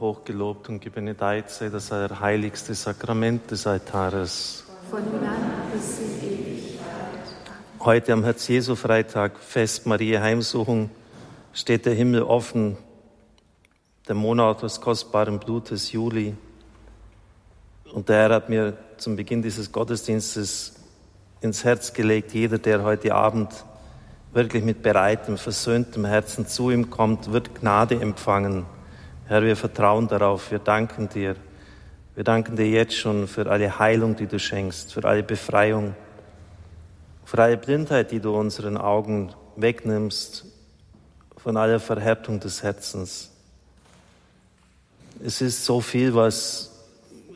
hochgelobt und gebenedeit sei das allerheiligste Sakrament des Altares. Von nun an bis in Ewigkeit. Heute am Herz-Jesu-Freitag, Fest Maria Heimsuchung, steht der Himmel offen, der Monat des kostbaren Blutes Juli. Und der Herr hat mir zum Beginn dieses Gottesdienstes ins Herz gelegt, jeder, der heute Abend wirklich mit bereitem, versöhntem Herzen zu ihm kommt, wird Gnade empfangen. Herr, wir vertrauen darauf, wir danken dir. Wir danken dir jetzt schon für alle Heilung, die du schenkst, für alle Befreiung, für alle Blindheit, die du unseren Augen wegnimmst, von aller Verhärtung des Herzens. Es ist so viel, was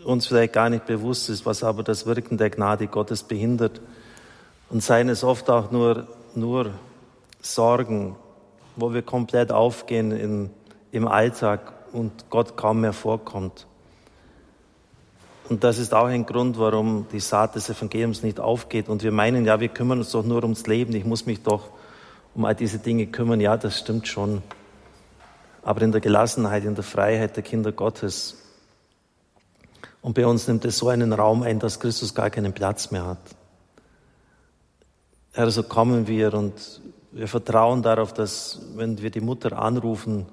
uns vielleicht gar nicht bewusst ist, was aber das Wirken der Gnade Gottes behindert. Und seien es oft auch nur, nur Sorgen, wo wir komplett aufgehen in, im Alltag und Gott kaum mehr vorkommt. Und das ist auch ein Grund, warum die Saat des Evangeliums nicht aufgeht. Und wir meinen, ja, wir kümmern uns doch nur ums Leben. Ich muss mich doch um all diese Dinge kümmern. Ja, das stimmt schon. Aber in der Gelassenheit, in der Freiheit der Kinder Gottes. Und bei uns nimmt es so einen Raum ein, dass Christus gar keinen Platz mehr hat. Herr, so kommen wir und wir vertrauen darauf, dass wenn wir die Mutter anrufen,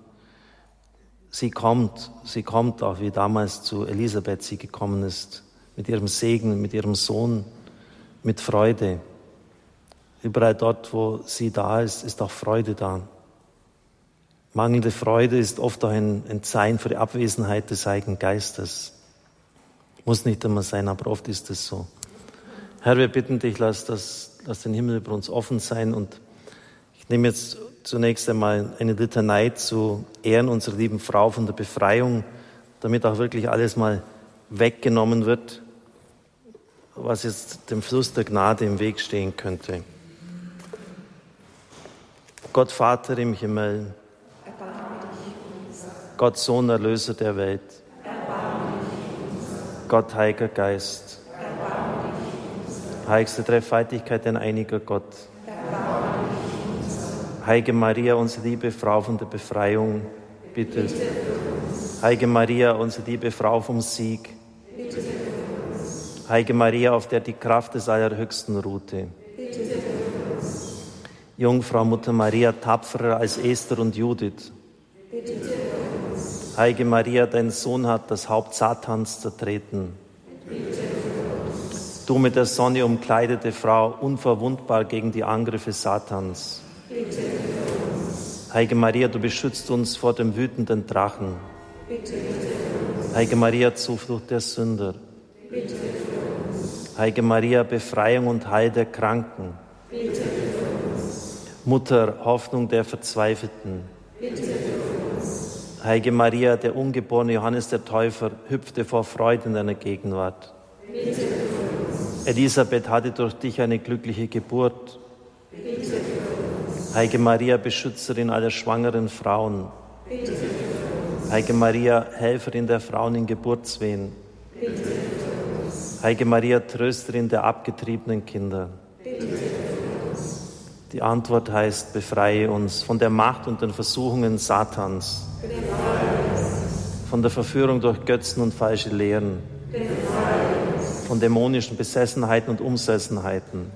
sie kommt, sie kommt auch wie damals zu Elisabeth sie gekommen ist, mit ihrem Segen, mit ihrem Sohn, mit Freude. Überall dort, wo sie da ist, ist auch Freude da. Mangelnde Freude ist oft auch ein, Zeichen für die Abwesenheit des Heiligen Geistes. Muss nicht immer sein, aber oft ist es so. Herr, wir bitten dich, lass, das, lass den Himmel über uns offen sein und ich nehme jetzt zunächst einmal eine Litanei zu Ehren unserer lieben Frau von der Befreiung, damit auch wirklich alles mal weggenommen wird, was jetzt dem Fluss der Gnade im Weg stehen könnte. Gott Vater im Himmel, Gott Sohn, Erlöser der Welt, Gott Heiliger Geist, heiligste Dreifaltigkeit, ein einiger Gott, Heilige Maria, unsere liebe Frau von der Befreiung, bitte. Heilige Maria, unsere liebe Frau vom Sieg. Heilige Maria, auf der die Kraft des Allerhöchsten ruhte. Jungfrau Mutter Maria, tapferer als Esther und Judith. Heilige Maria, dein Sohn hat das Haupt Satans zertreten. Du mit der Sonne umkleidete Frau, unverwundbar gegen die Angriffe Satans. Heilige Maria, du beschützt uns vor dem wütenden Drachen. Heilige Maria, Zuflucht der Sünder. Heilige Maria, Befreiung und Heil der Kranken. Mutter, Hoffnung der Verzweifelten. Heilige Maria, der ungeborene Johannes der Täufer hüpfte vor Freude in deiner Gegenwart. Elisabeth hatte durch dich eine glückliche Geburt. Heilige Maria, Beschützerin aller schwangeren Frauen. Heilige Maria, Helferin der Frauen in Geburtswehen. Heilige Maria, Trösterin der abgetriebenen Kinder. Die Antwort heißt, befreie uns von der Macht und den Versuchungen Satans, von der Verführung durch Götzen und falsche Lehren, von dämonischen Besessenheiten und Umsessenheiten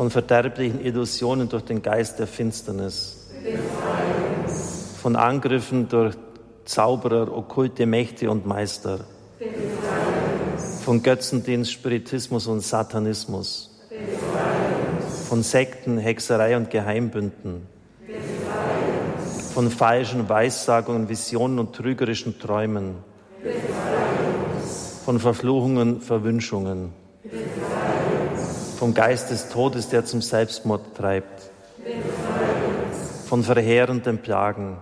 von verderblichen Illusionen durch den Geist der Finsternis, von Angriffen durch Zauberer, okkulte Mächte und Meister, von Götzendienst, Spiritismus und Satanismus, von Sekten, Hexerei und Geheimbünden, von falschen Weissagungen, Visionen und trügerischen Träumen, von Verfluchungen, Verwünschungen vom Geist des Todes, der zum Selbstmord treibt, von verheerenden Plagen,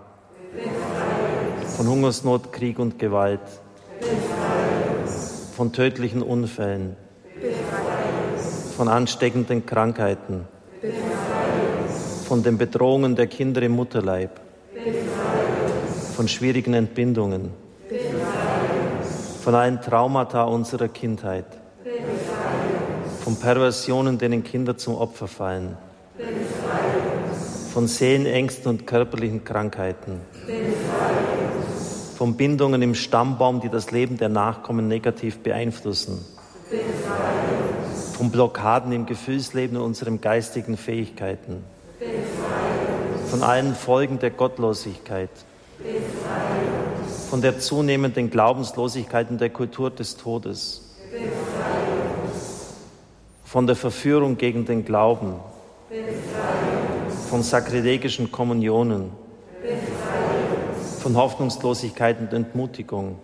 von Hungersnot, Krieg und Gewalt, von tödlichen Unfällen, von ansteckenden Krankheiten, von den Bedrohungen der Kinder im Mutterleib, von schwierigen Entbindungen, von allen Traumata unserer Kindheit von Perversionen, denen Kinder zum Opfer fallen, von Seelenängsten und körperlichen Krankheiten, von Bindungen im Stammbaum, die das Leben der Nachkommen negativ beeinflussen, von Blockaden im Gefühlsleben und unseren geistigen Fähigkeiten, von allen Folgen der Gottlosigkeit, von der zunehmenden Glaubenslosigkeit und der Kultur des Todes, von der Verführung gegen den Glauben, von sakrilegischen Kommunionen, von Hoffnungslosigkeit und Entmutigung,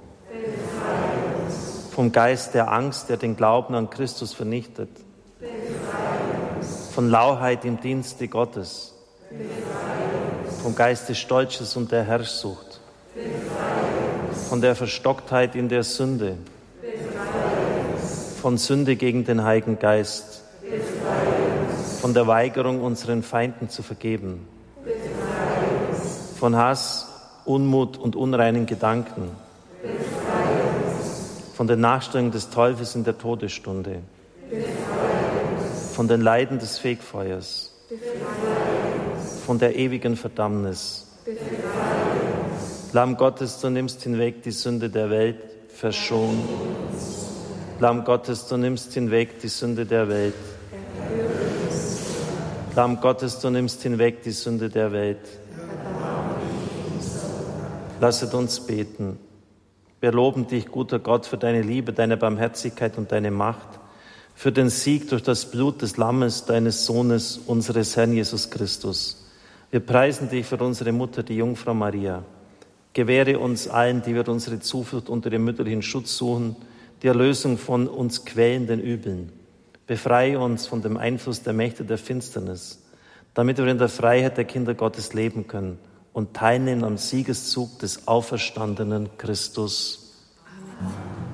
vom Geist der Angst, der den Glauben an Christus vernichtet, von Lauheit im Dienste Gottes, vom Geist des Stolzes und der Herrschsucht, von der Verstocktheit in der Sünde, von Sünde gegen den Heiligen Geist, von der Weigerung, unseren Feinden zu vergeben, von Hass, Unmut und unreinen Gedanken, von den Nachstellungen des Teufels in der Todesstunde, von den Leiden des Fegfeuers, von der ewigen Verdammnis. Lamm Gottes, du nimmst hinweg die Sünde der Welt, verschon. Lamm Gottes, du nimmst hinweg die Sünde der Welt. Lamm Gottes, du nimmst hinweg die Sünde der Welt. Lasset uns beten. Wir loben dich, guter Gott, für deine Liebe, deine Barmherzigkeit und deine Macht, für den Sieg durch das Blut des Lammes, deines Sohnes, unseres Herrn Jesus Christus. Wir preisen dich für unsere Mutter, die Jungfrau Maria. Gewähre uns allen, die wir unsere Zuflucht unter dem mütterlichen Schutz suchen, die Erlösung von uns quälenden Übeln. Befreie uns von dem Einfluss der Mächte der Finsternis, damit wir in der Freiheit der Kinder Gottes leben können und teilnehmen am Siegeszug des auferstandenen Christus. Wir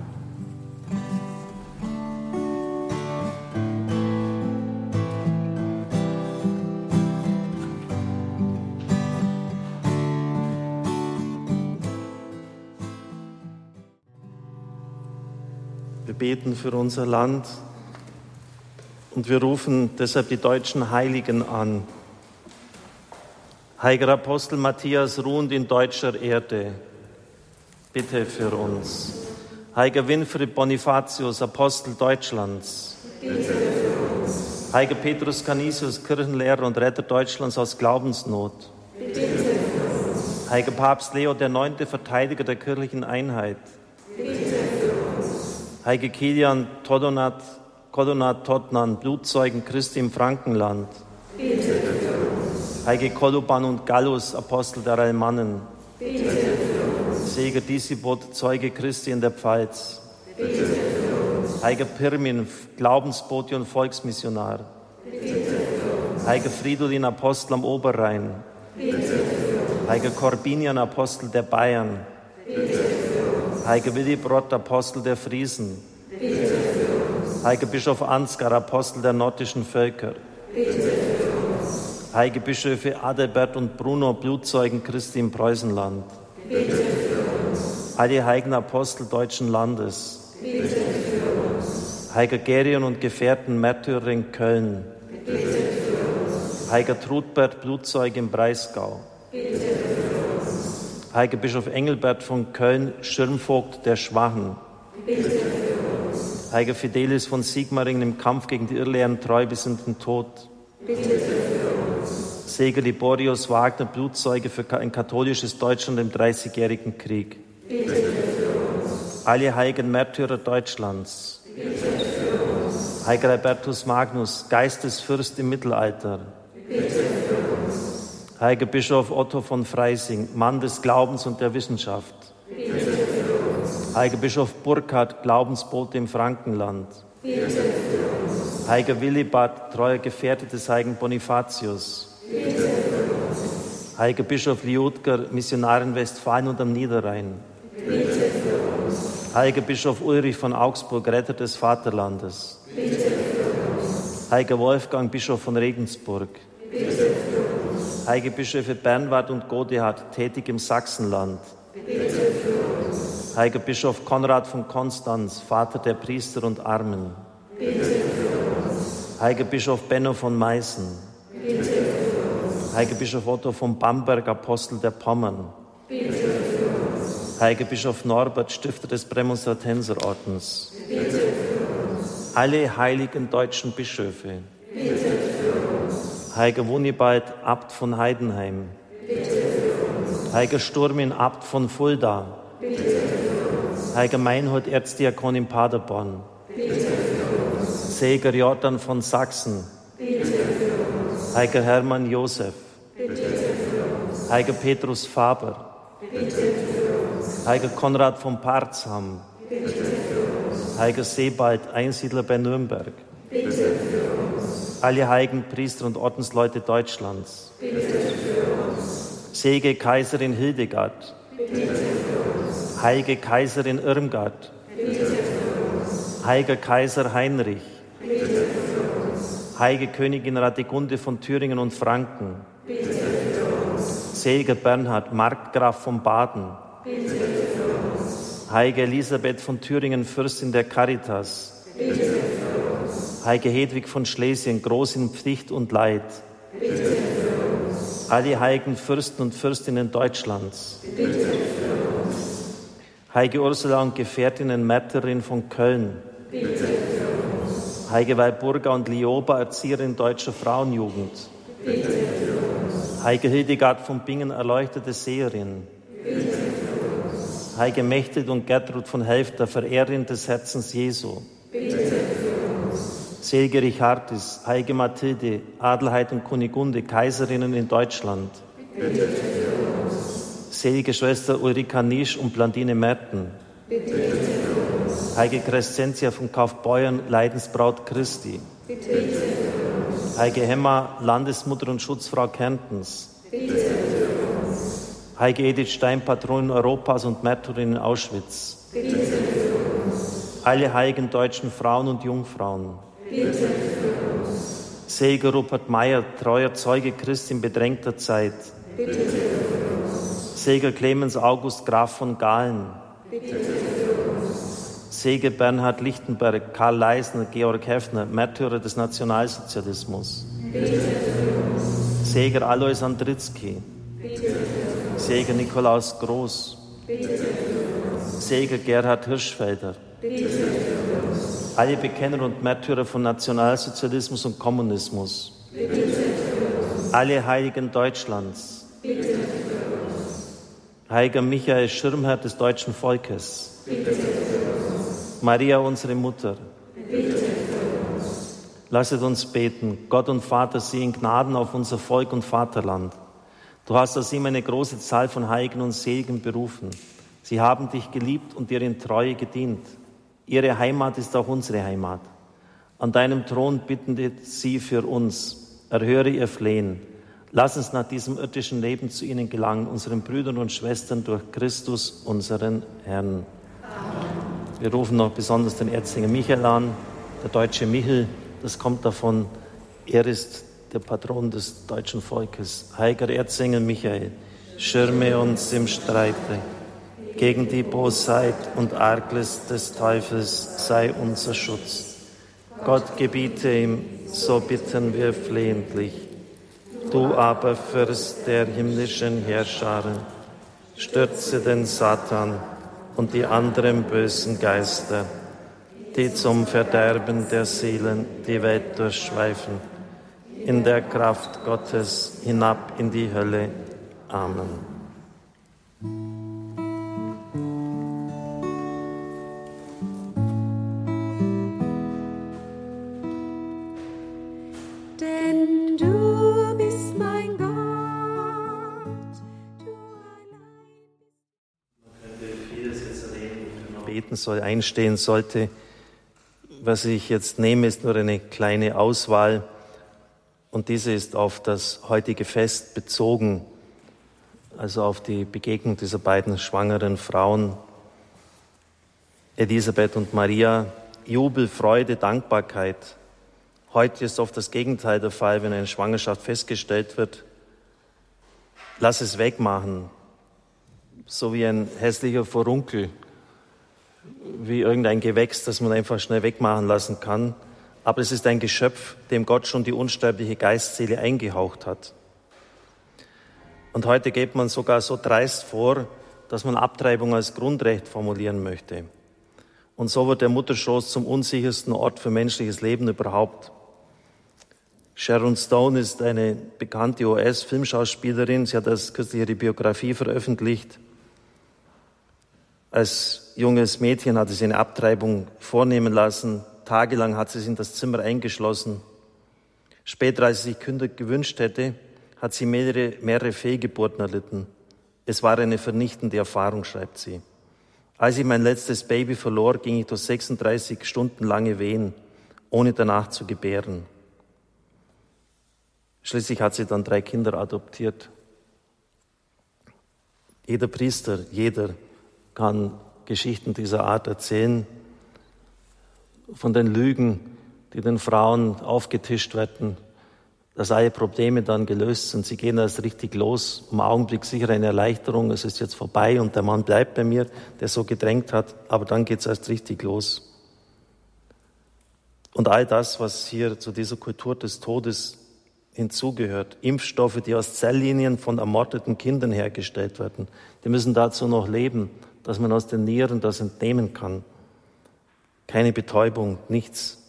beten für unser Land und wir rufen deshalb die deutschen Heiligen an. Heiliger Apostel Matthias, ruhend in deutscher Erde, bitte für uns. Heiliger Winfried Bonifatius, Apostel Deutschlands, bitte für uns. Heiliger Petrus Canisius, Kirchenlehrer und Retter Deutschlands aus Glaubensnot, bitte für uns. Heiliger Papst Leo IX., Verteidiger der kirchlichen Einheit, Heiliger Kilian Todonat, Kodonat Totnan, Blutzeugen Christi im Frankenland, bitte für uns. Heilige Koluban und Gallus, Apostel der Almannen. Bitte für uns. Seger Disibot, Zeuge Christi in der Pfalz. Bitte für uns. Heiliger Pirmin, Glaubensbote und Volksmissionar. Bitte für uns. Heiliger Fridolin, Apostel am Oberrhein. Bitte für uns. Heiliger Corbinian, Apostel der Bayern. Bitte für uns. Heiliger Willibrod, Apostel der Friesen. Bitte für uns. Heiliger Bischof Ansgar, Apostel der nordischen Völker. Bitte für uns. Heilige Bischöfe Adalbert und Bruno, Blutzeugen Christi im Preußenland. Bitte für uns. Alle heiligen Apostel deutschen Landes. Bitte für uns. Heiliger Gerion und Gefährten Märtyrer in Köln. Bitte für uns. Heiliger Trudbert, Blutzeuge im Breisgau. Heiliger Bischof Engelbert von Köln, Schirmvogt der Schwachen. Heiliger Fidelis von Sigmaringen im Kampf gegen die Irrlehren treu bis in den Tod. Bitte. Segen Liborius Wagner, Blutzeuge für ein katholisches Deutschland im Dreißigjährigen Krieg. Bitte für uns. Alle heiligen Märtyrer Deutschlands. Bitte Albertus Magnus, Geistesfürst im Mittelalter. Bitte. Heiliger Bischof Otto von Freising, Mann des Glaubens und der Wissenschaft. Heiliger Bischof Burkhard, Glaubensbote im Frankenland. Heiliger Willibald, treuer Gefährte des heiligen Bonifatius. Heiliger Bischof Liutger, Missionar in Westfalen und am Niederrhein. Heiliger Bischof Ulrich von Augsburg, Retter des Vaterlandes. Heiliger Wolfgang, Bischof von Regensburg. Bitte. Heilige Bernward und Godehard, tätig im Sachsenland. Bitte für uns. Heiliger Bischof Konrad von Konstanz, Vater der Priester und Armen. Bitte. Heiliger Bischof Benno von Meißen. Bitte für uns. Heiliger Bischof Otto von Bamberg, Apostel der Pommern. Bitte für uns. Heiliger Bischof Norbert, Stifter des Prämonstratenserordens. Bitte für uns. Alle heiligen deutschen Bischöfe. Bitte. Heiliger Wunibald, Abt von Heidenheim. Heiliger Sturmin, Abt von Fulda. Heiliger Meinhold, Erzdiakon in Paderborn. Seger Jordan von Sachsen. Heiliger Hermann Josef. Heiliger Petrus Faber. Heiliger Konrad von Parzham. Heiliger Sebald, Einsiedler bei Nürnberg. Bitte. Alle heiligen Priester und Ordensleute Deutschlands. Bitte für uns. Sege Kaiserin Hildegard. Bitte für uns. Heilige Kaiserin Irmgard. Bitte für uns. Heiliger Kaiser Heinrich. Bitte für uns. Heilige Königin Radegunde von Thüringen und Franken. Bitte für uns seliger Bernhard, Markgraf von Baden. Bitte für uns. Heilige Elisabeth von Thüringen, Fürstin der Caritas. Bitte für uns. Heilige Hedwig von Schlesien, groß in Pflicht und Leid. Bitte für uns. Alle heiligen Fürsten und Fürstinnen Deutschlands. Bitte für uns. Heilige Ursula und Gefährtinnen Märtyrin von Köln. Bitte für uns. Heilige Walburga und Lioba, Erzieherin deutscher Frauenjugend. Bitte für uns. Heilige Hildegard von Bingen, erleuchtete Seherin. Heilige Mechthild und Gertrud von Helfter, Verehrerin des Herzens Jesu. Selige Richardis, Heilige Mathilde, Adelheid und Kunigunde, Kaiserinnen in Deutschland. Selige Schwester Ulrika Nisch und Blandine Merten. Heilige Crescentia von Kaufbeuern, Leidensbraut Christi. Bitte Heilige Hemma, Landesmutter und Schutzfrau Kärntens. Bitte für uns. Heilige Edith Stein, Patronin Europas und Märtyrin in Auschwitz. Bitte für uns. Alle heiligen deutschen Frauen und Jungfrauen. Bitte für uns. Seliger Rupert Meyer, treuer Zeuge Christi in bedrängter Zeit. Bitte für uns. Seliger Clemens August Graf von Galen. Bitte für uns. Sege Bernhard Lichtenberg, Karl Leisner, Georg Heffner, Märtyrer des Nationalsozialismus. Seger Alois Andritzky. Seger Nikolaus Groß. Seger Gerhard Hirschfelder. Alle Bekenner und Märtyrer von Nationalsozialismus und Kommunismus. Alle Heiligen Deutschlands. Heiliger Michael Schirmherr des deutschen Volkes. Maria, unsere Mutter. Lasset uns beten. Gott und Vater, sieh in Gnaden auf unser Volk und Vaterland. Du hast aus ihm eine große Zahl von Heiligen und Seligen berufen. Sie haben dich geliebt und dir in Treue gedient. Ihre Heimat ist auch unsere Heimat. An deinem Thron bitten sie für uns. Erhöre ihr Flehen. Lass uns nach diesem irdischen Leben zu ihnen gelangen, unseren Brüdern und Schwestern durch Christus, unseren Herrn. Wir rufen noch besonders den Erzlinger Michael an, der deutsche Michel, das kommt davon, er ist der Patron des deutschen Volkes. Heiliger Erzengel Michael, schirme uns im Streite. Gegen die Bosheit und Arglist des Teufels sei unser Schutz. Gott gebiete ihm, so bitten wir flehentlich. Du aber, Fürst der himmlischen Herrscharen, stürze den Satan und die anderen bösen Geister die zum Verderben der Seelen die Welt durchschweifen. In der Kraft Gottes hinab in die Hölle. Amen. Beten soll, einstehen sollte. Was ich jetzt nehme, ist nur eine kleine Auswahl und diese ist auf das heutige Fest bezogen, also auf die Begegnung dieser beiden schwangeren Frauen, Elisabeth und Maria. Jubel, Freude, Dankbarkeit. Heute ist oft das Gegenteil der Fall, wenn eine Schwangerschaft festgestellt wird. Lass es wegmachen, so wie ein hässlicher Vorunkel wie irgendein Gewächs, das man einfach schnell wegmachen lassen kann. Aber es ist ein Geschöpf, dem Gott schon die unsterbliche Geistseele eingehaucht hat. Und heute geht man sogar so dreist vor, dass man Abtreibung als Grundrecht formulieren möchte. Und so wird der Mutterschoß zum unsichersten Ort für menschliches Leben überhaupt. Sharon Stone ist eine bekannte US-Filmschauspielerin. Sie hat als kürzlich ihre Biografie veröffentlicht. Als junges Mädchen hatte sie eine Abtreibung vornehmen lassen. Tagelang hat sie sich in das Zimmer eingeschlossen. Später, als sie sich Kinder gewünscht hätte, hat sie mehrere, mehrere Fehlgeburten erlitten. Es war eine vernichtende Erfahrung, schreibt sie. Als ich mein letztes Baby verlor, ging ich durch 36 Stunden lange Wehen, ohne danach zu gebären. Schließlich hat sie dann drei Kinder adoptiert. Jeder Priester, jeder kann Geschichten dieser Art erzählen, von den Lügen, die den Frauen aufgetischt werden, dass alle Probleme dann gelöst sind. Sie gehen erst richtig los. Im Augenblick sicher eine Erleichterung. Es ist jetzt vorbei und der Mann bleibt bei mir, der so gedrängt hat. Aber dann geht es erst richtig los. Und all das, was hier zu dieser Kultur des Todes hinzugehört, Impfstoffe, die aus Zelllinien von ermordeten Kindern hergestellt werden, die müssen dazu noch leben, dass man aus den Nieren das entnehmen kann. Keine Betäubung, nichts.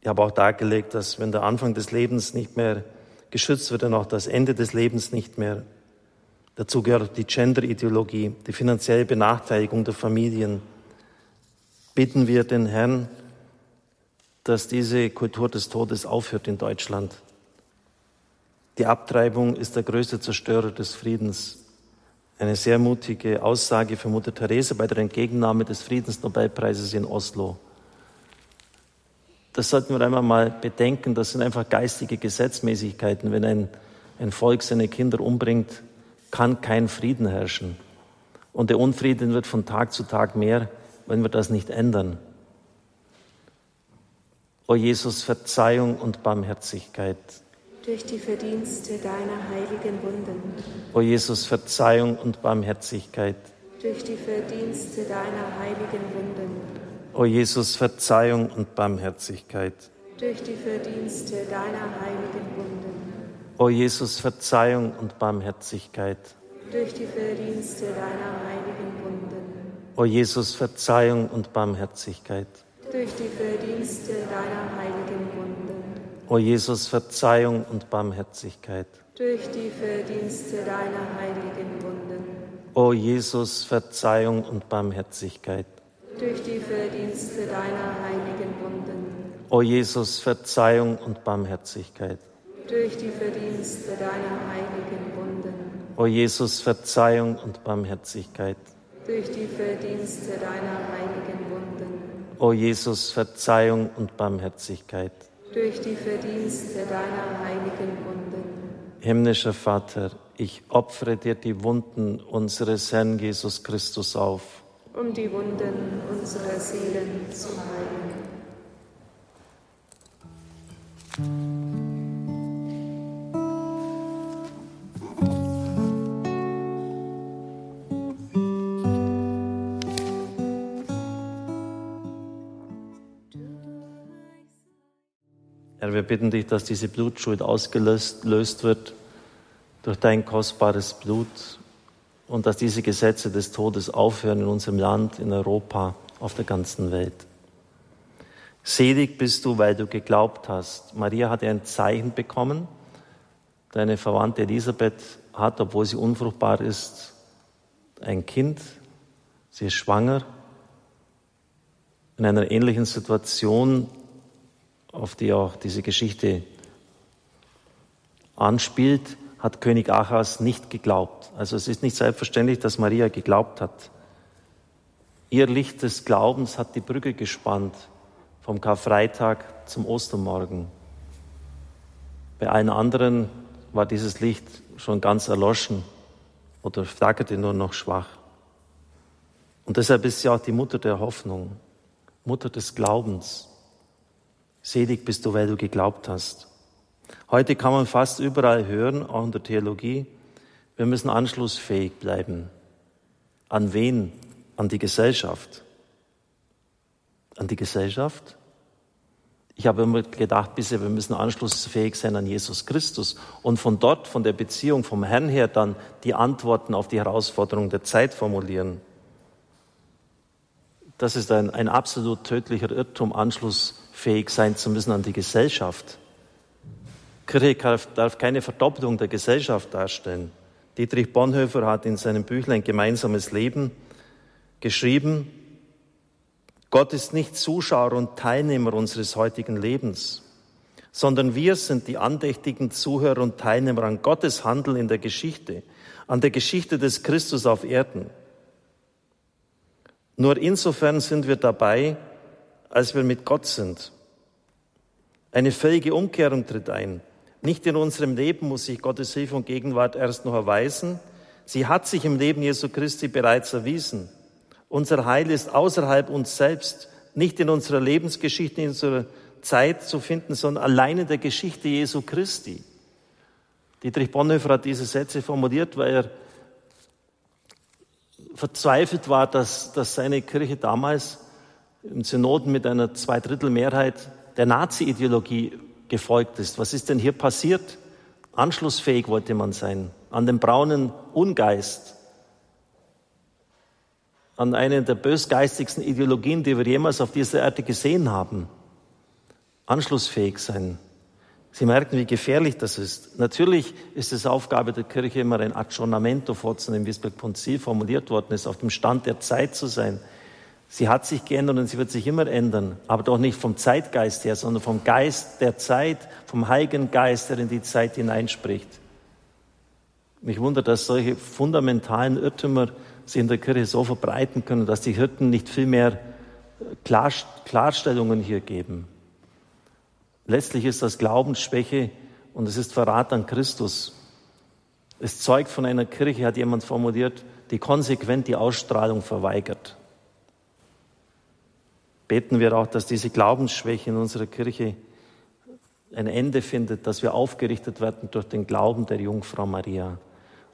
Ich habe auch dargelegt, dass wenn der Anfang des Lebens nicht mehr geschützt wird, dann auch das Ende des Lebens nicht mehr. Dazu gehört die Gender-Ideologie, die finanzielle Benachteiligung der Familien. Bitten wir den Herrn, dass diese Kultur des Todes aufhört in Deutschland. Die Abtreibung ist der größte Zerstörer des Friedens. Eine sehr mutige Aussage für Mutter Therese bei der Entgegennahme des Friedensnobelpreises in Oslo das sollten wir einmal mal bedenken. Das sind einfach geistige Gesetzmäßigkeiten. Wenn ein, ein Volk seine Kinder umbringt, kann kein Frieden herrschen. Und der Unfrieden wird von Tag zu Tag mehr, wenn wir das nicht ändern. O Jesus, Verzeihung und Barmherzigkeit. Durch die Verdienste deiner heiligen Wunden. O Jesus, Verzeihung und Barmherzigkeit. Durch die Verdienste deiner heiligen Wunden O Jesus, Verzeihung und Barmherzigkeit. Durch die Verdienste deiner heiligen Wunden. O Jesus, Verzeihung und Barmherzigkeit. Durch die Verdienste deiner heiligen Wunden. O Jesus, Verzeihung und Barmherzigkeit. Durch die Verdienste deiner heiligen. O Jesus, Verzeihung und Barmherzigkeit. Durch die Verdienste deiner heiligen Wunden. O Jesus, Verzeihung und Barmherzigkeit durch die Verdienste deiner heiligen Wunden. O Jesus, Verzeihung und Barmherzigkeit. Durch die Verdienste deiner heiligen Wunden. O Jesus, Verzeihung und Barmherzigkeit. Durch die Verdienste deiner heiligen Wunden. O Jesus, Verzeihung und Barmherzigkeit. Durch die Verdienste deiner heiligen Wunden. Himmlischer Vater, ich opfere dir die Wunden unseres Herrn Jesus Christus auf um die Wunden unserer Seelen zu heilen. Wir bitten dich, dass diese Blutschuld ausgelöst wird durch dein kostbares Blut und dass diese Gesetze des Todes aufhören in unserem Land, in Europa, auf der ganzen Welt. Selig bist du, weil du geglaubt hast. Maria hatte ein Zeichen bekommen. Deine Verwandte Elisabeth hat, obwohl sie unfruchtbar ist, ein Kind. Sie ist schwanger. In einer ähnlichen Situation, auf die auch diese Geschichte anspielt, hat König Achas nicht geglaubt. Also es ist nicht selbstverständlich, dass Maria geglaubt hat. Ihr Licht des Glaubens hat die Brücke gespannt vom Karfreitag zum Ostermorgen. Bei allen anderen war dieses Licht schon ganz erloschen oder flackerte nur noch schwach. Und deshalb ist sie auch die Mutter der Hoffnung, Mutter des Glaubens. Selig bist du, weil du geglaubt hast. Heute kann man fast überall hören, auch in der Theologie, wir müssen anschlussfähig bleiben. An wen? An die Gesellschaft. An die Gesellschaft? Ich habe immer gedacht bisher, wir müssen anschlussfähig sein an Jesus Christus und von dort, von der Beziehung vom Herrn her, dann die Antworten auf die Herausforderungen der Zeit formulieren. Das ist ein, ein absolut tödlicher Irrtum, anschlussfähig sein zu müssen an die Gesellschaft. Kirche darf keine Verdoppelung der Gesellschaft darstellen. Dietrich Bonhoeffer hat in seinem Büchlein Gemeinsames Leben geschrieben, Gott ist nicht Zuschauer und Teilnehmer unseres heutigen Lebens, sondern wir sind die andächtigen Zuhörer und Teilnehmer an Gottes Handeln in der Geschichte, an der Geschichte des Christus auf Erden. Nur insofern sind wir dabei, als wir mit Gott sind. Eine völlige Umkehrung tritt ein. Nicht in unserem Leben muss sich Gottes Hilfe und Gegenwart erst noch erweisen. Sie hat sich im Leben Jesu Christi bereits erwiesen. Unser Heil ist außerhalb uns selbst, nicht in unserer Lebensgeschichte, in unserer Zeit zu finden, sondern allein in der Geschichte Jesu Christi. Dietrich Bonhoeffer hat diese Sätze formuliert, weil er verzweifelt war, dass, dass seine Kirche damals im Synoden mit einer Zweidrittelmehrheit der Nazi-Ideologie gefolgt ist. Was ist denn hier passiert? Anschlussfähig wollte man sein an den braunen Ungeist, an eine der bösgeistigsten Ideologien, die wir jemals auf dieser Erde gesehen haben. Anschlussfähig sein. Sie merken, wie gefährlich das ist. Natürlich ist es Aufgabe der Kirche, immer ein Aggiornamento vorzunehmen, wie es bei Konzil formuliert worden ist, auf dem Stand der Zeit zu sein. Sie hat sich geändert und sie wird sich immer ändern, aber doch nicht vom Zeitgeist her, sondern vom Geist der Zeit, vom Heiligen Geist, der in die Zeit hineinspricht. Mich wundert, dass solche fundamentalen Irrtümer sich in der Kirche so verbreiten können, dass die Hirten nicht viel mehr Klarstellungen hier geben. Letztlich ist das Glaubensschwäche und es ist Verrat an Christus. Es zeugt von einer Kirche, hat jemand formuliert, die konsequent die Ausstrahlung verweigert. Beten wir auch, dass diese Glaubensschwäche in unserer Kirche ein Ende findet, dass wir aufgerichtet werden durch den Glauben der Jungfrau Maria.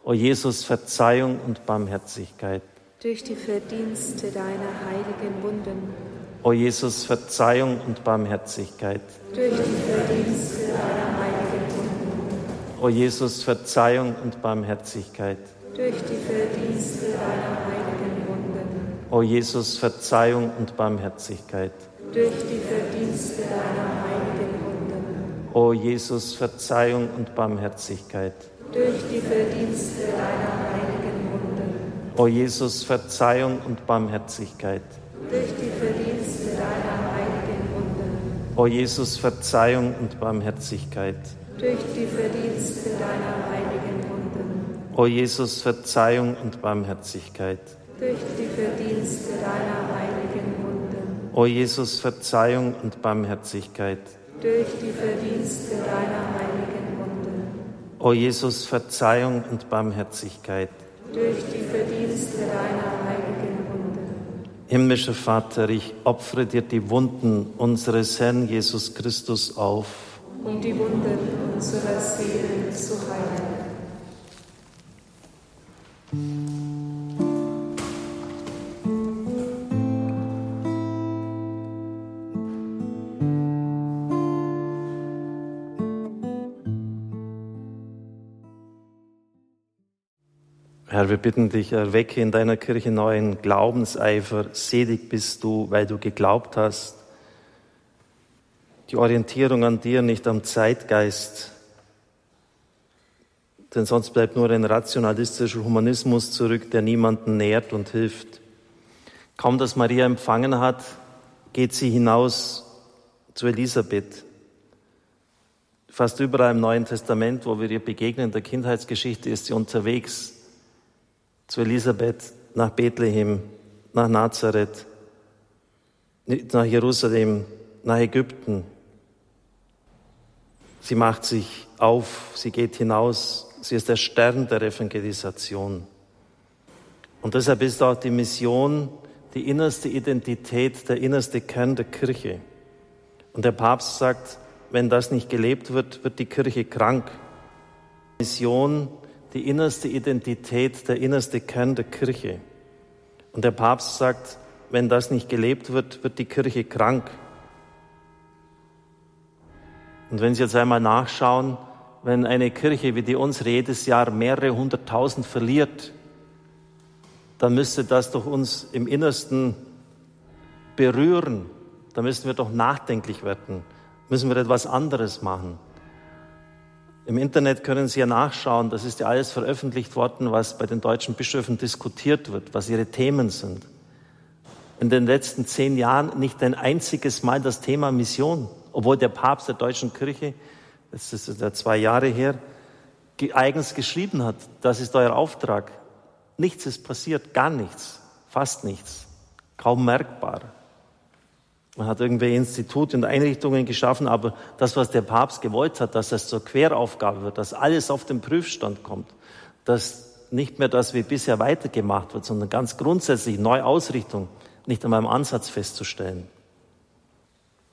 O Jesus, Verzeihung und Barmherzigkeit. Durch die Verdienste deiner heiligen Wunden O Jesus, Verzeihung und Barmherzigkeit. Durch die Verdienste deiner heiligen Wunden. O Jesus, Verzeihung und Barmherzigkeit. Durch die Verdienste deiner heiligen Wunden. O Jesus, Verzeihung und Barmherzigkeit. Durch die Verdienste deiner heiligen Wunden. O Jesus, Verzeihung und Barmherzigkeit. Durch die Verdienste deiner heiligen Wunden. O Jesus, Verzeihung und Barmherzigkeit durch die Verdienste deiner heiligen Wunden. O Jesus, Verzeihung und Barmherzigkeit. Durch die Verdienste deiner heiligen Wunden. O Jesus, Verzeihung und Barmherzigkeit. Durch die Verdienste deiner heiligen Wunden. O Jesus, Verzeihung und Barmherzigkeit. Durch die Verdienste deiner heiligen Wunden. O Jesus, Verzeihung und Barmherzigkeit. Durch die Verdienste deiner heiligen Wunden. Himmlischer Vater, ich opfere dir die Wunden unseres Herrn Jesus Christus auf. Um die Wunden unserer Seelen zu heilen. Herr, wir bitten dich, erwecke in deiner Kirche neuen Glaubenseifer. Selig bist du, weil du geglaubt hast. Die Orientierung an dir, nicht am Zeitgeist. Denn sonst bleibt nur ein rationalistischer Humanismus zurück, der niemanden nährt und hilft. Kaum dass Maria empfangen hat, geht sie hinaus zu Elisabeth. Fast überall im Neuen Testament, wo wir ihr begegnen, in der Kindheitsgeschichte, ist sie unterwegs zu Elisabeth nach Bethlehem, nach Nazareth, nach Jerusalem, nach Ägypten. Sie macht sich auf, sie geht hinaus, sie ist der Stern der Evangelisation. Und deshalb ist auch die Mission die innerste Identität, der innerste Kern der Kirche. Und der Papst sagt, wenn das nicht gelebt wird, wird die Kirche krank. Mission die innerste Identität, der innerste Kern der Kirche. Und der Papst sagt, wenn das nicht gelebt wird, wird die Kirche krank. Und wenn Sie jetzt einmal nachschauen, wenn eine Kirche wie die unsere jedes Jahr mehrere hunderttausend verliert, dann müsste das doch uns im Innersten berühren. Da müssen wir doch nachdenklich werden. Müssen wir etwas anderes machen. Im Internet können Sie ja nachschauen, das ist ja alles veröffentlicht worden, was bei den deutschen Bischöfen diskutiert wird, was ihre Themen sind. In den letzten zehn Jahren nicht ein einziges Mal das Thema Mission, obwohl der Papst der deutschen Kirche, das ist ja zwei Jahre her, eigens geschrieben hat, das ist euer Auftrag. Nichts ist passiert, gar nichts, fast nichts, kaum merkbar. Man hat irgendwelche Institute und Einrichtungen geschaffen, aber das, was der Papst gewollt hat, dass das zur Queraufgabe wird, dass alles auf den Prüfstand kommt, dass nicht mehr das wie bisher weitergemacht wird, sondern ganz grundsätzlich Neuausrichtung nicht einmal im Ansatz festzustellen.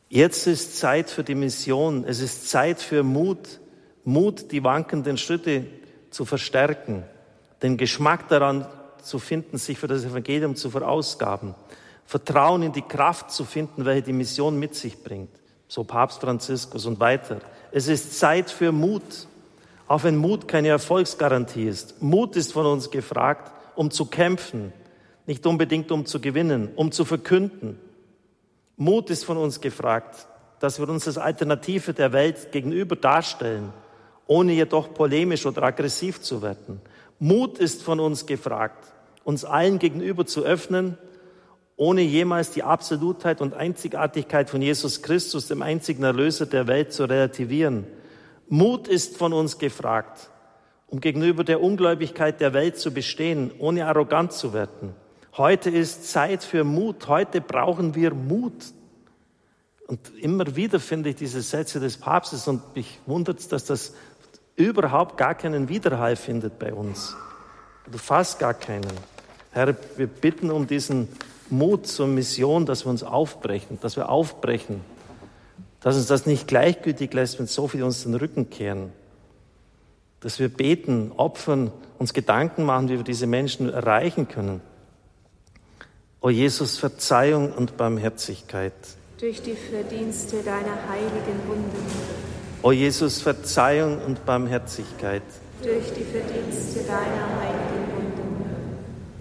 Jetzt ist Zeit für die Mission. Es ist Zeit für Mut, Mut, die wankenden Schritte zu verstärken, den Geschmack daran zu finden, sich für das Evangelium zu verausgaben. Vertrauen in die Kraft zu finden, welche die Mission mit sich bringt. So Papst Franziskus und weiter. Es ist Zeit für Mut, auch wenn Mut keine Erfolgsgarantie ist. Mut ist von uns gefragt, um zu kämpfen, nicht unbedingt um zu gewinnen, um zu verkünden. Mut ist von uns gefragt, dass wir uns als Alternative der Welt gegenüber darstellen, ohne jedoch polemisch oder aggressiv zu werden. Mut ist von uns gefragt, uns allen gegenüber zu öffnen ohne jemals die Absolutheit und Einzigartigkeit von Jesus Christus, dem einzigen Erlöser der Welt, zu relativieren. Mut ist von uns gefragt, um gegenüber der Ungläubigkeit der Welt zu bestehen, ohne arrogant zu werden. Heute ist Zeit für Mut. Heute brauchen wir Mut. Und immer wieder finde ich diese Sätze des Papstes und mich wundert es, dass das überhaupt gar keinen Widerhall findet bei uns. Oder fast gar keinen. Herr, wir bitten um diesen Mut zur Mission, dass wir uns aufbrechen, dass wir aufbrechen, dass uns das nicht gleichgültig lässt, wenn so viele uns den Rücken kehren, dass wir beten, opfern, uns Gedanken machen, wie wir diese Menschen erreichen können. O Jesus, Verzeihung und Barmherzigkeit. Durch die Verdienste deiner heiligen Wunden. O Jesus, Verzeihung und Barmherzigkeit. Durch die Verdienste deiner heiligen Wunden.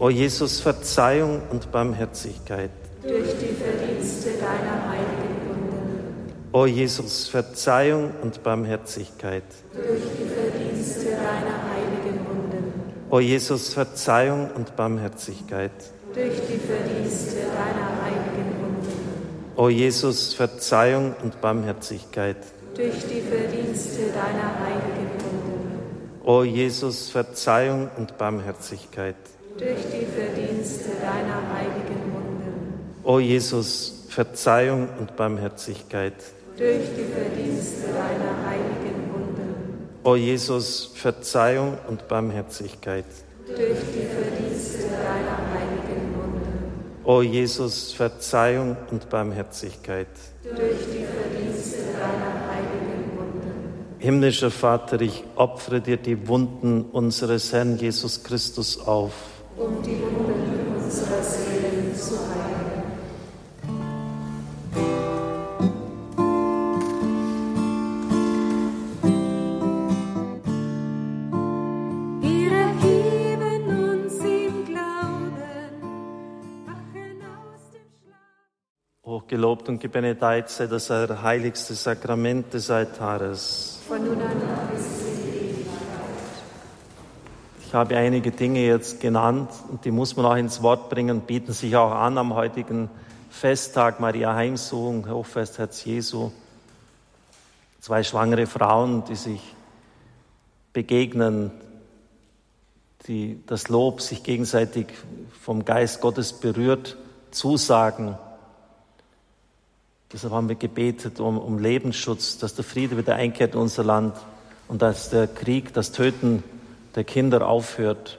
O Jesus, Verzeihung und Barmherzigkeit. Durch die Verdienste deiner heiligen Wunden. O Jesus, Verzeihung und Barmherzigkeit. Durch die Verdienste deiner heiligen Wunden. O Jesus, Verzeihung und Barmherzigkeit. Durch die Verdienste deiner heiligen Wunden. O Jesus, Verzeihung und Barmherzigkeit. Durch die Verdienste deiner heiligen Wunden. O Jesus, Verzeihung und Barmherzigkeit durch die Verdienste deiner heiligen Wunden. O Jesus, Verzeihung und Barmherzigkeit. Durch die Verdienste deiner heiligen Wunden. O Jesus, Verzeihung und Barmherzigkeit. Durch die Verdienste deiner heiligen Wunden. O Jesus, Verzeihung und Barmherzigkeit. Durch die Verdienste deiner heiligen Wunden. Himmlischer Vater, ich opfere dir die Wunden unseres Herrn Jesus Christus auf um die Wunden unserer Seelen zu heilen. Wir erheben uns im Glauben, wachen aus dem Schlaf. Hochgelobt und gebenedeit sei das heiligste Sakrament des Altares. Von nun an ich habe einige Dinge jetzt genannt und die muss man auch ins Wort bringen, bieten sich auch an am heutigen Festtag Maria Heimsuchung, Hochfest Herz Jesu. Zwei schwangere Frauen, die sich begegnen, die das Lob sich gegenseitig vom Geist Gottes berührt, zusagen. Deshalb haben wir gebetet um, um Lebensschutz, dass der Friede wieder einkehrt in unser Land und dass der Krieg, das Töten der Kinder aufhört.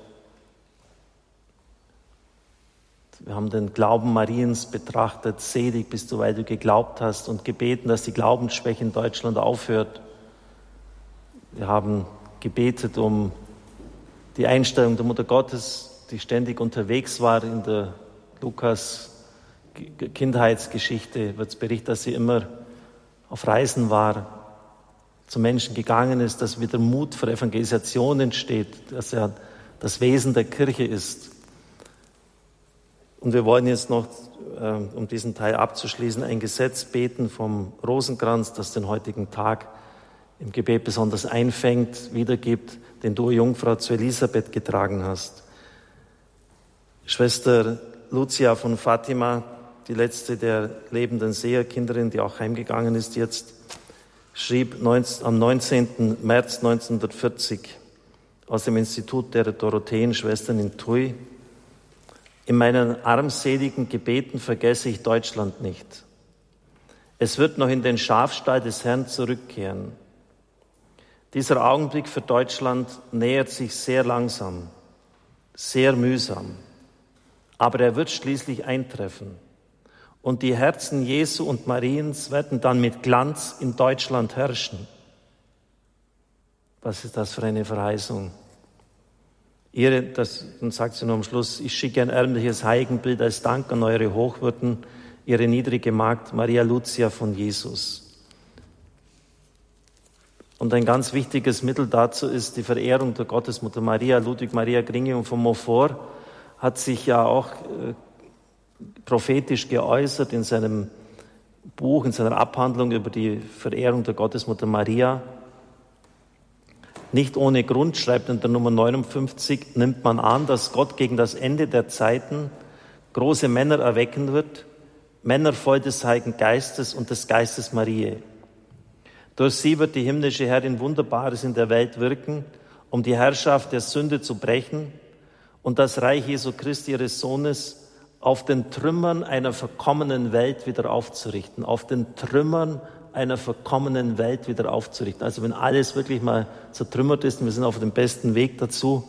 Wir haben den Glauben Mariens betrachtet, selig bist du, weil du geglaubt hast und gebeten, dass die Glaubensschwäche in Deutschland aufhört. Wir haben gebetet um die Einstellung der Mutter Gottes, die ständig unterwegs war in der Lukas Kindheitsgeschichte, wird berichtet, dass sie immer auf Reisen war. Zu Menschen gegangen ist, dass wieder Mut für Evangelisation entsteht, dass er das Wesen der Kirche ist. Und wir wollen jetzt noch, äh, um diesen Teil abzuschließen, ein Gesetz beten vom Rosenkranz, das den heutigen Tag im Gebet besonders einfängt, wiedergibt, den du, Jungfrau, zu Elisabeth getragen hast. Schwester Lucia von Fatima, die letzte der lebenden Seherkinderin, die auch heimgegangen ist jetzt, schrieb am 19. März 1940 aus dem Institut der Dorotheenschwestern in Tui, in meinen armseligen Gebeten vergesse ich Deutschland nicht. Es wird noch in den Schafstall des Herrn zurückkehren. Dieser Augenblick für Deutschland nähert sich sehr langsam, sehr mühsam, aber er wird schließlich eintreffen. Und die Herzen Jesu und Mariens werden dann mit Glanz in Deutschland herrschen. Was ist das für eine Verheißung? Ihre, das, dann sagt sie nur am Schluss, ich schicke ein ärmliches Heiligenbild als Dank an eure Hochwürden, ihre niedrige Magd Maria Lucia von Jesus. Und ein ganz wichtiges Mittel dazu ist die Verehrung der Gottesmutter Maria. Ludwig Maria Gringium von Montfort hat sich ja auch äh, prophetisch geäußert in seinem Buch, in seiner Abhandlung über die Verehrung der Gottesmutter Maria. Nicht ohne Grund, schreibt in der Nummer 59, nimmt man an, dass Gott gegen das Ende der Zeiten große Männer erwecken wird, Männer voll des Heiligen Geistes und des Geistes Mariä. Durch sie wird die himmlische Herrin Wunderbares in der Welt wirken, um die Herrschaft der Sünde zu brechen und das Reich Jesu Christi ihres Sohnes auf den Trümmern einer verkommenen Welt wieder aufzurichten, auf den Trümmern einer verkommenen Welt wieder aufzurichten. Also wenn alles wirklich mal zertrümmert ist und wir sind auf dem besten Weg dazu,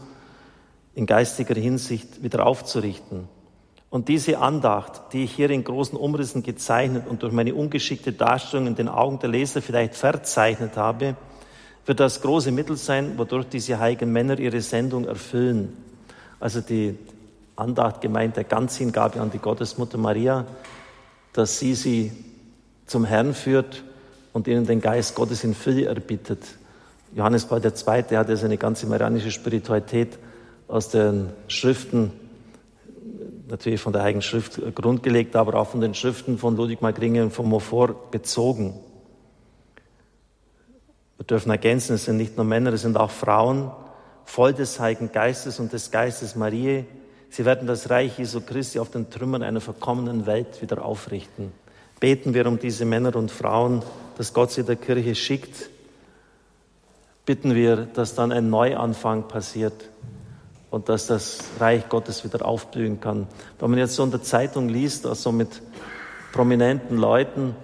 in geistiger Hinsicht wieder aufzurichten. Und diese Andacht, die ich hier in großen Umrissen gezeichnet und durch meine ungeschickte Darstellung in den Augen der Leser vielleicht verzeichnet habe, wird das große Mittel sein, wodurch diese heiligen Männer ihre Sendung erfüllen. Also die Andacht gemeint der Ganzhingabe an die Gottesmutter Maria, dass sie sie zum Herrn führt und ihnen den Geist Gottes in Fülle erbittet. Johannes Paul II. hat ja seine ganze marianische Spiritualität aus den Schriften natürlich von der Heiligen Schrift grundgelegt, aber auch von den Schriften von Ludwig Magringen und von Montfort bezogen. Wir dürfen ergänzen, es sind nicht nur Männer, es sind auch Frauen, voll des Heiligen Geistes und des Geistes Marie. Sie werden das Reich Jesu Christi auf den Trümmern einer verkommenen Welt wieder aufrichten. Beten wir um diese Männer und Frauen, dass Gott sie der Kirche schickt. Bitten wir, dass dann ein Neuanfang passiert und dass das Reich Gottes wieder aufblühen kann. Wenn man jetzt so in der Zeitung liest, also mit prominenten Leuten,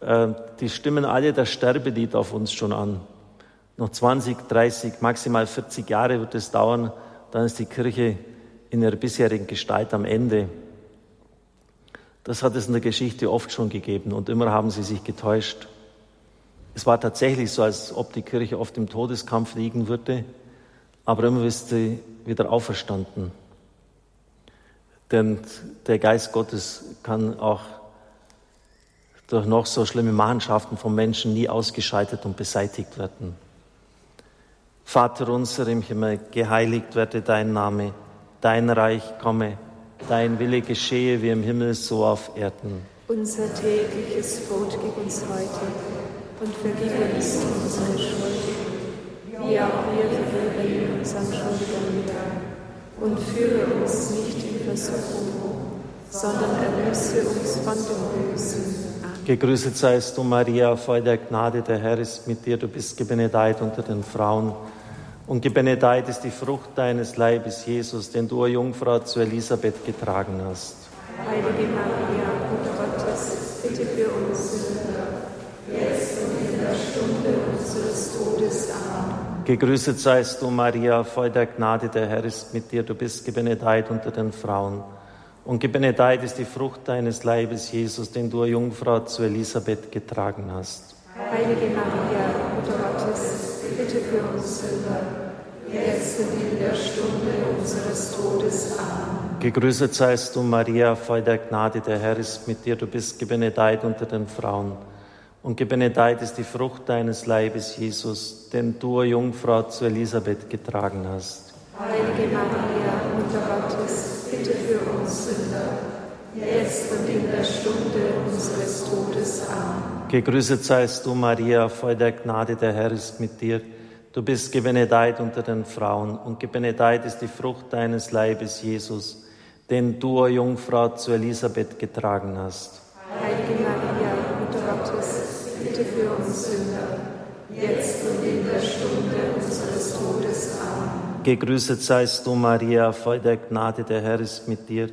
äh, die stimmen alle das Sterbelied auf uns schon an. Noch 20, 30, maximal 40 Jahre wird es dauern, dann ist die Kirche in ihrer bisherigen Gestalt am Ende. Das hat es in der Geschichte oft schon gegeben und immer haben sie sich getäuscht. Es war tatsächlich so, als ob die Kirche oft im Todeskampf liegen würde aber immer ist sie wieder auferstanden. Denn der Geist Gottes kann auch durch noch so schlimme Machenschaften von Menschen nie ausgeschaltet und beseitigt werden. Vater unser im Himmel, geheiligt werde dein Name, dein Reich komme, dein Wille geschehe wie im Himmel so auf Erden. Unser tägliches Brot gib uns heute und vergib uns unsere Schuld wie auch wir vergeben unseren Schuldigern Und führe uns nicht in Versuchung, sondern erlöse uns von dem Bösen. Gegrüßet seist du, Maria, voll der Gnade, der Herr ist mit dir. Du bist gebenedeit unter den Frauen. Und gebenedeit ist die Frucht deines Leibes, Jesus, den du, Jungfrau, zu Elisabeth getragen hast. Heilige Maria, Mutter Gottes, bitte für uns Sünder, jetzt und in der Stunde unseres Todes. Amen. Gegrüßet seist du, Maria, voll der Gnade, der Herr ist mit dir. Du bist gebenedeit unter den Frauen. Und gebenedeit ist die Frucht deines Leibes, Jesus, den du, Jungfrau, zu Elisabeth getragen hast. Heilige Maria, Mutter Gottes, bitte für uns Sünder, jetzt und in der Stunde unseres Todes. Amen. Gegrüßet seist du, Maria, voll der Gnade, der Herr ist mit dir. Du bist gebenedeit unter den Frauen. und gebenedeit ist die Frucht deines Leibes, Jesus, den du, o Jungfrau, zu Elisabeth getragen hast. Heilige Maria, Mutter Gottes, bitte für uns Sünder, jetzt und in der Stunde unseres Todes. Amen. Gegrüßet seist du, Maria, voll der Gnade, der Herr ist mit dir. Du bist gebenedeit unter den Frauen und gebenedeit ist die Frucht deines Leibes, Jesus, den du, o Jungfrau, zu Elisabeth getragen hast. Heilige Maria, Mutter Gottes, bitte für uns Sünder, jetzt und in der Stunde unseres Todes. Amen. Gegrüßet seist du, Maria, voll der Gnade, der Herr ist mit dir.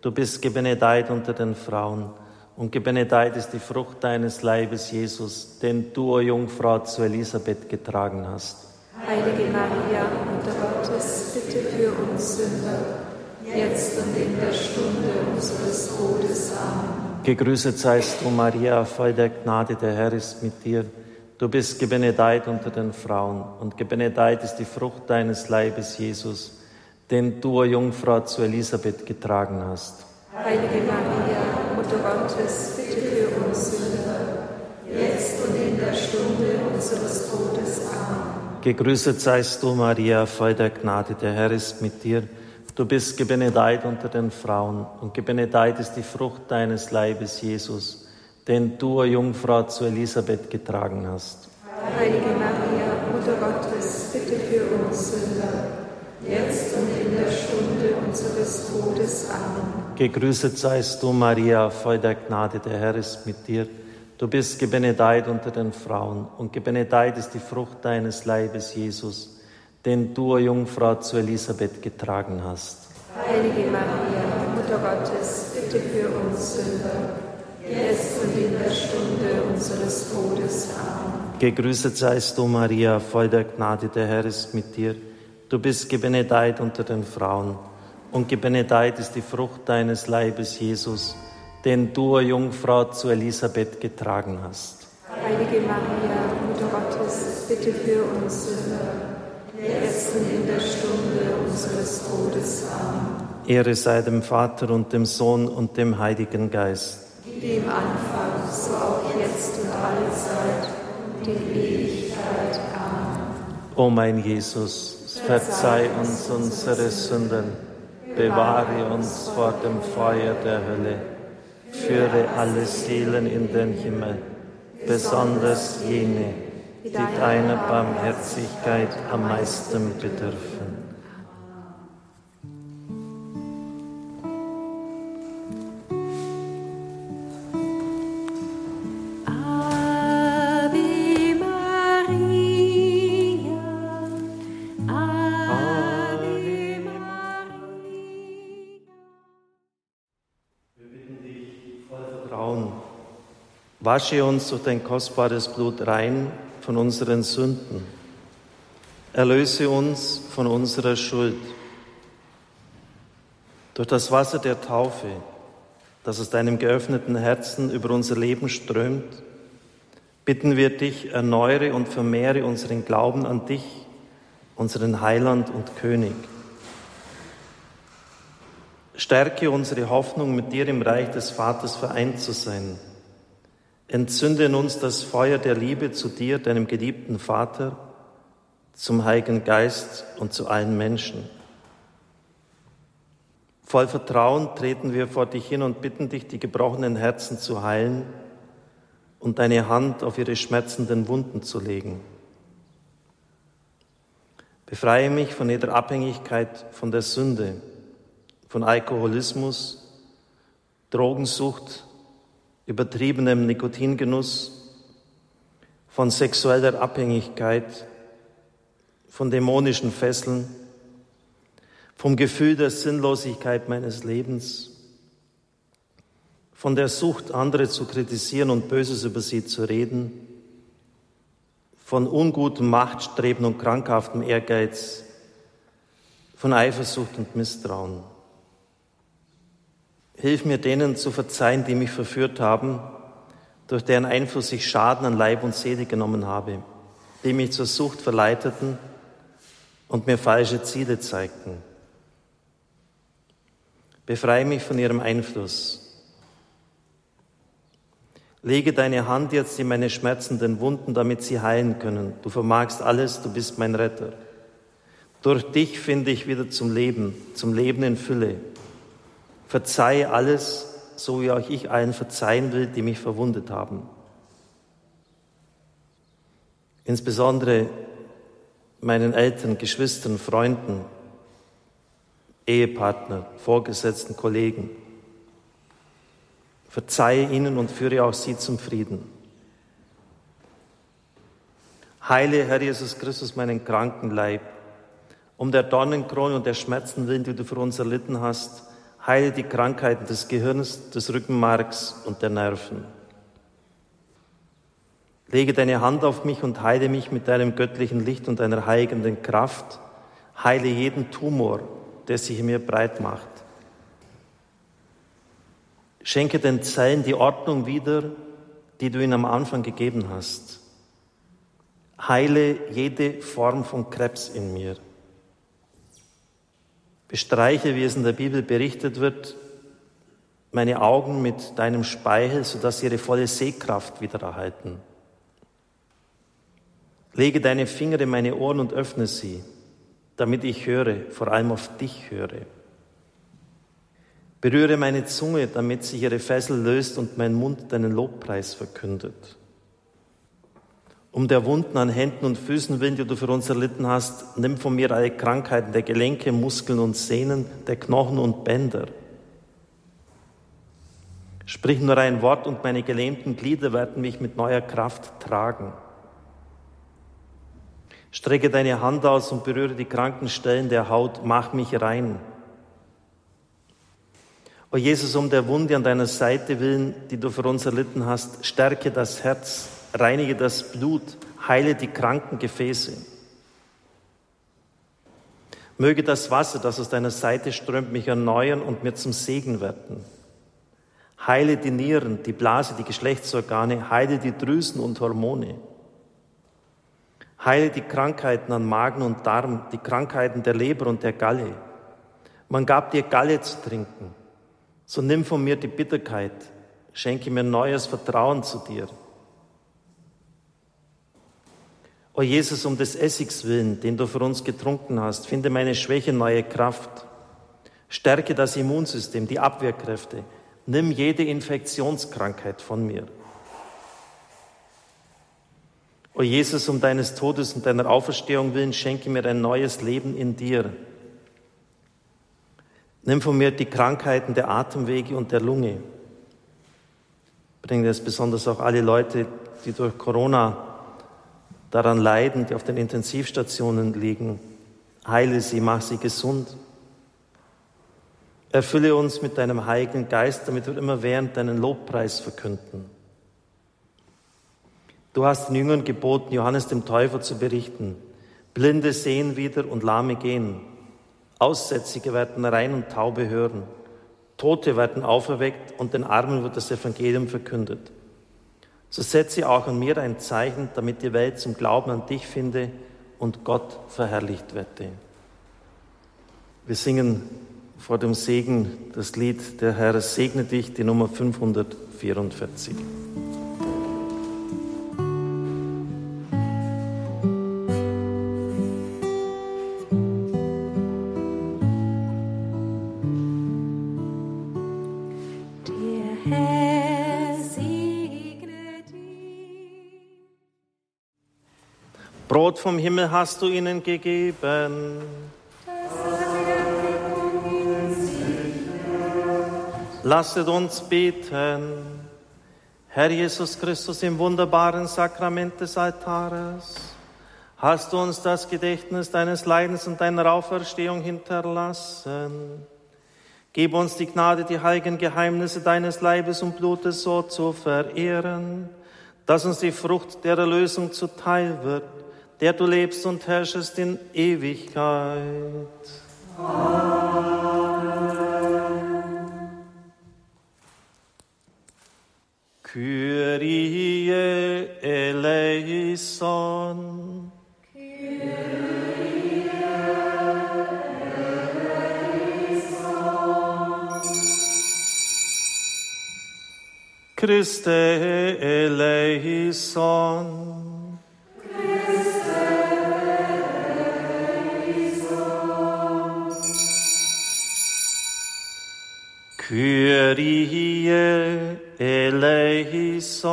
Du bist gebenedeit unter den Frauen und gebenedeit ist die Frucht deines Leibes, Jesus, den du, o Jungfrau, zu Elisabeth getragen hast. Heilige Maria, Mutter Gottes, bitte für uns Sünder, jetzt und in der Stunde unseres Todes. Amen. Gegrüßet seist du, Maria, voll der Gnade, der Herr ist mit dir. Du bist gebenedeit unter den Frauen und gebenedeit ist die Frucht deines Leibes, Jesus, den du, o Jungfrau, zu Elisabeth getragen hast. Heilige Maria, Mutter Gottes, bitte für uns Sünder, jetzt und in der Stunde unseres Todes. Amen. Gegrüßet seist du, Maria, voll der Gnade, der Herr ist mit dir. Du bist gebenedeit unter den Frauen und gebenedeit ist die Frucht deines Leibes, Jesus, den du, o Jungfrau, zu Elisabeth getragen hast. Heilige Maria, Mutter Gottes, bitte für uns Sünder, jetzt und in der Stunde unseres Todes. Amen. Gegrüßet seist du, Maria, voll der Gnade, der Herr ist mit dir. Du bist gebenedeit unter den Frauen und gebenedeit ist die Frucht deines Leibes, Jesus, den du, o Jungfrau, zu Elisabeth getragen hast. Heilige Maria, Mutter Gottes, bitte für uns Sünder, jetzt und in der Stunde unseres Todes. Amen. Gegrüßet seist du, Maria, voll der Gnade, der Herr ist mit dir. Du bist gebenedeit unter den Frauen und gebenedeit ist die Frucht deines Leibes, Jesus, den du, o Jungfrau, zu Elisabeth getragen hast. Heilige Maria, Mutter Gottes, bitte für uns Sünder, jetzt und in der Stunde unseres Todes. Amen. Ehre sei dem Vater und dem Sohn und dem Heiligen Geist. Wie im Anfang, so auch jetzt und alle Zeit und in Ewigkeit. Amen. O mein Jesus, verzeih uns unsere Sünden, bewahre uns vor dem Feuer der Hölle, führe alle Seelen in den Himmel, besonders jene, die deiner Barmherzigkeit am meisten bedürfen. Wasche uns durch dein kostbares Blut rein von unseren Sünden. Erlöse uns von unserer Schuld. Durch das Wasser der Taufe, das aus deinem geöffneten Herzen über unser Leben strömt, bitten wir dich, erneuere und vermehre unseren Glauben an dich, unseren Heiland und König. Stärke unsere Hoffnung, mit dir im Reich des Vaters vereint zu sein. Entzünde in uns das Feuer der Liebe zu dir, deinem geliebten Vater, zum Heiligen Geist und zu allen Menschen. Voll Vertrauen treten wir vor dich hin und bitten dich, die gebrochenen Herzen zu heilen und deine Hand auf ihre schmerzenden Wunden zu legen. Befreie mich von jeder Abhängigkeit von der Sünde, von Alkoholismus, Drogensucht, übertriebenem Nikotingenuss, von sexueller Abhängigkeit, von dämonischen Fesseln, vom Gefühl der Sinnlosigkeit meines Lebens, von der Sucht, andere zu kritisieren und Böses über sie zu reden, von ungutem Machtstreben und krankhaftem Ehrgeiz, von Eifersucht und Misstrauen. Hilf mir denen zu verzeihen, die mich verführt haben, durch deren Einfluss ich Schaden an Leib und Seele genommen habe, die mich zur Sucht verleiteten und mir falsche Ziele zeigten. Befreie mich von ihrem Einfluss. Lege deine Hand jetzt in meine schmerzenden Wunden, damit sie heilen können. Du vermagst alles, du bist mein Retter. Durch dich finde ich wieder zum Leben, zum Leben in Fülle. Verzeih alles, so wie auch ich allen verzeihen will, die mich verwundet haben. Insbesondere meinen Eltern, Geschwistern, Freunden, Ehepartner, Vorgesetzten, Kollegen. Verzeihe ihnen und führe auch sie zum Frieden. Heile, Herr Jesus Christus, meinen kranken Leib. Um der Dornenkrone und der Schmerzen willen, die du für uns erlitten hast, heile die Krankheiten des Gehirns, des Rückenmarks und der Nerven. Lege deine Hand auf mich und heile mich mit deinem göttlichen Licht und deiner heilenden Kraft. Heile jeden Tumor, der sich in mir breit macht. Schenke den Zellen die Ordnung wieder, die du ihnen am Anfang gegeben hast. Heile jede Form von Krebs in mir. Bestreiche, wie es in der Bibel berichtet wird, meine Augen mit deinem Speichel, sodass sie ihre volle Sehkraft wieder erhalten. Lege deine Finger in meine Ohren und öffne sie, damit ich höre, vor allem auf dich höre. Berühre meine Zunge, damit sich ihre Fessel löst und mein Mund deinen Lobpreis verkündet. Um der Wunden an Händen und Füßen willen, die du für uns erlitten hast, nimm von mir alle Krankheiten der Gelenke, Muskeln und Sehnen, der Knochen und Bänder. Sprich nur ein Wort und meine gelähmten Glieder werden mich mit neuer Kraft tragen. Strecke deine Hand aus und berühre die kranken Stellen der Haut, mach mich rein. O Jesus, um der Wunde an deiner Seite willen, die du für uns erlitten hast, stärke das Herz, reinige das Blut, heile die kranken Gefäße. Möge das Wasser, das aus deiner Seite strömt, mich erneuern und mir zum Segen werden. Heile die Nieren, die Blase, die Geschlechtsorgane, heile die Drüsen und Hormone. Heile die Krankheiten an Magen und Darm, die Krankheiten der Leber und der Galle. Man gab dir Galle zu trinken. So nimm von mir die Bitterkeit, schenke mir neues Vertrauen zu dir. O Jesus, um des Essigs willen, den du für uns getrunken hast, finde meine Schwäche neue Kraft. Stärke das Immunsystem, die Abwehrkräfte. Nimm jede Infektionskrankheit von mir. O Jesus, um deines Todes und deiner Auferstehung willen, schenke mir ein neues Leben in dir. Nimm von mir die Krankheiten der Atemwege und der Lunge. Bringe das besonders auch alle Leute, die durch Corona daran leiden, die auf den Intensivstationen liegen. Heile sie, mach sie gesund. Erfülle uns mit deinem Heiligen Geist, damit wir immer während deinen Lobpreis verkünden. Du hast den Jüngern geboten, Johannes dem Täufer zu berichten. Blinde sehen wieder und Lahme gehen. Aussätzige werden rein und Taube hören. Tote werden auferweckt und den Armen wird das Evangelium verkündet. So setze auch an mir ein Zeichen, damit die Welt zum Glauben an dich finde und Gott verherrlicht werde. Wir singen vor dem Segen das Lied Der Herr segne dich, die Nummer 544. Brot vom Himmel hast du ihnen gegeben. Lasset uns beten. Herr Jesus Christus, im wunderbaren Sakrament des Altares, hast du uns das Gedächtnis deines Leidens und deiner Auferstehung hinterlassen. Gib uns die Gnade, die heiligen Geheimnisse deines Leibes und Blutes so zu verehren, dass uns die Frucht der Erlösung zuteil wird der du lebst und herrschest in Ewigkeit. Amen. Kyrie eleison. Kyrie eleison. Christe eleison. Kyrie eleison.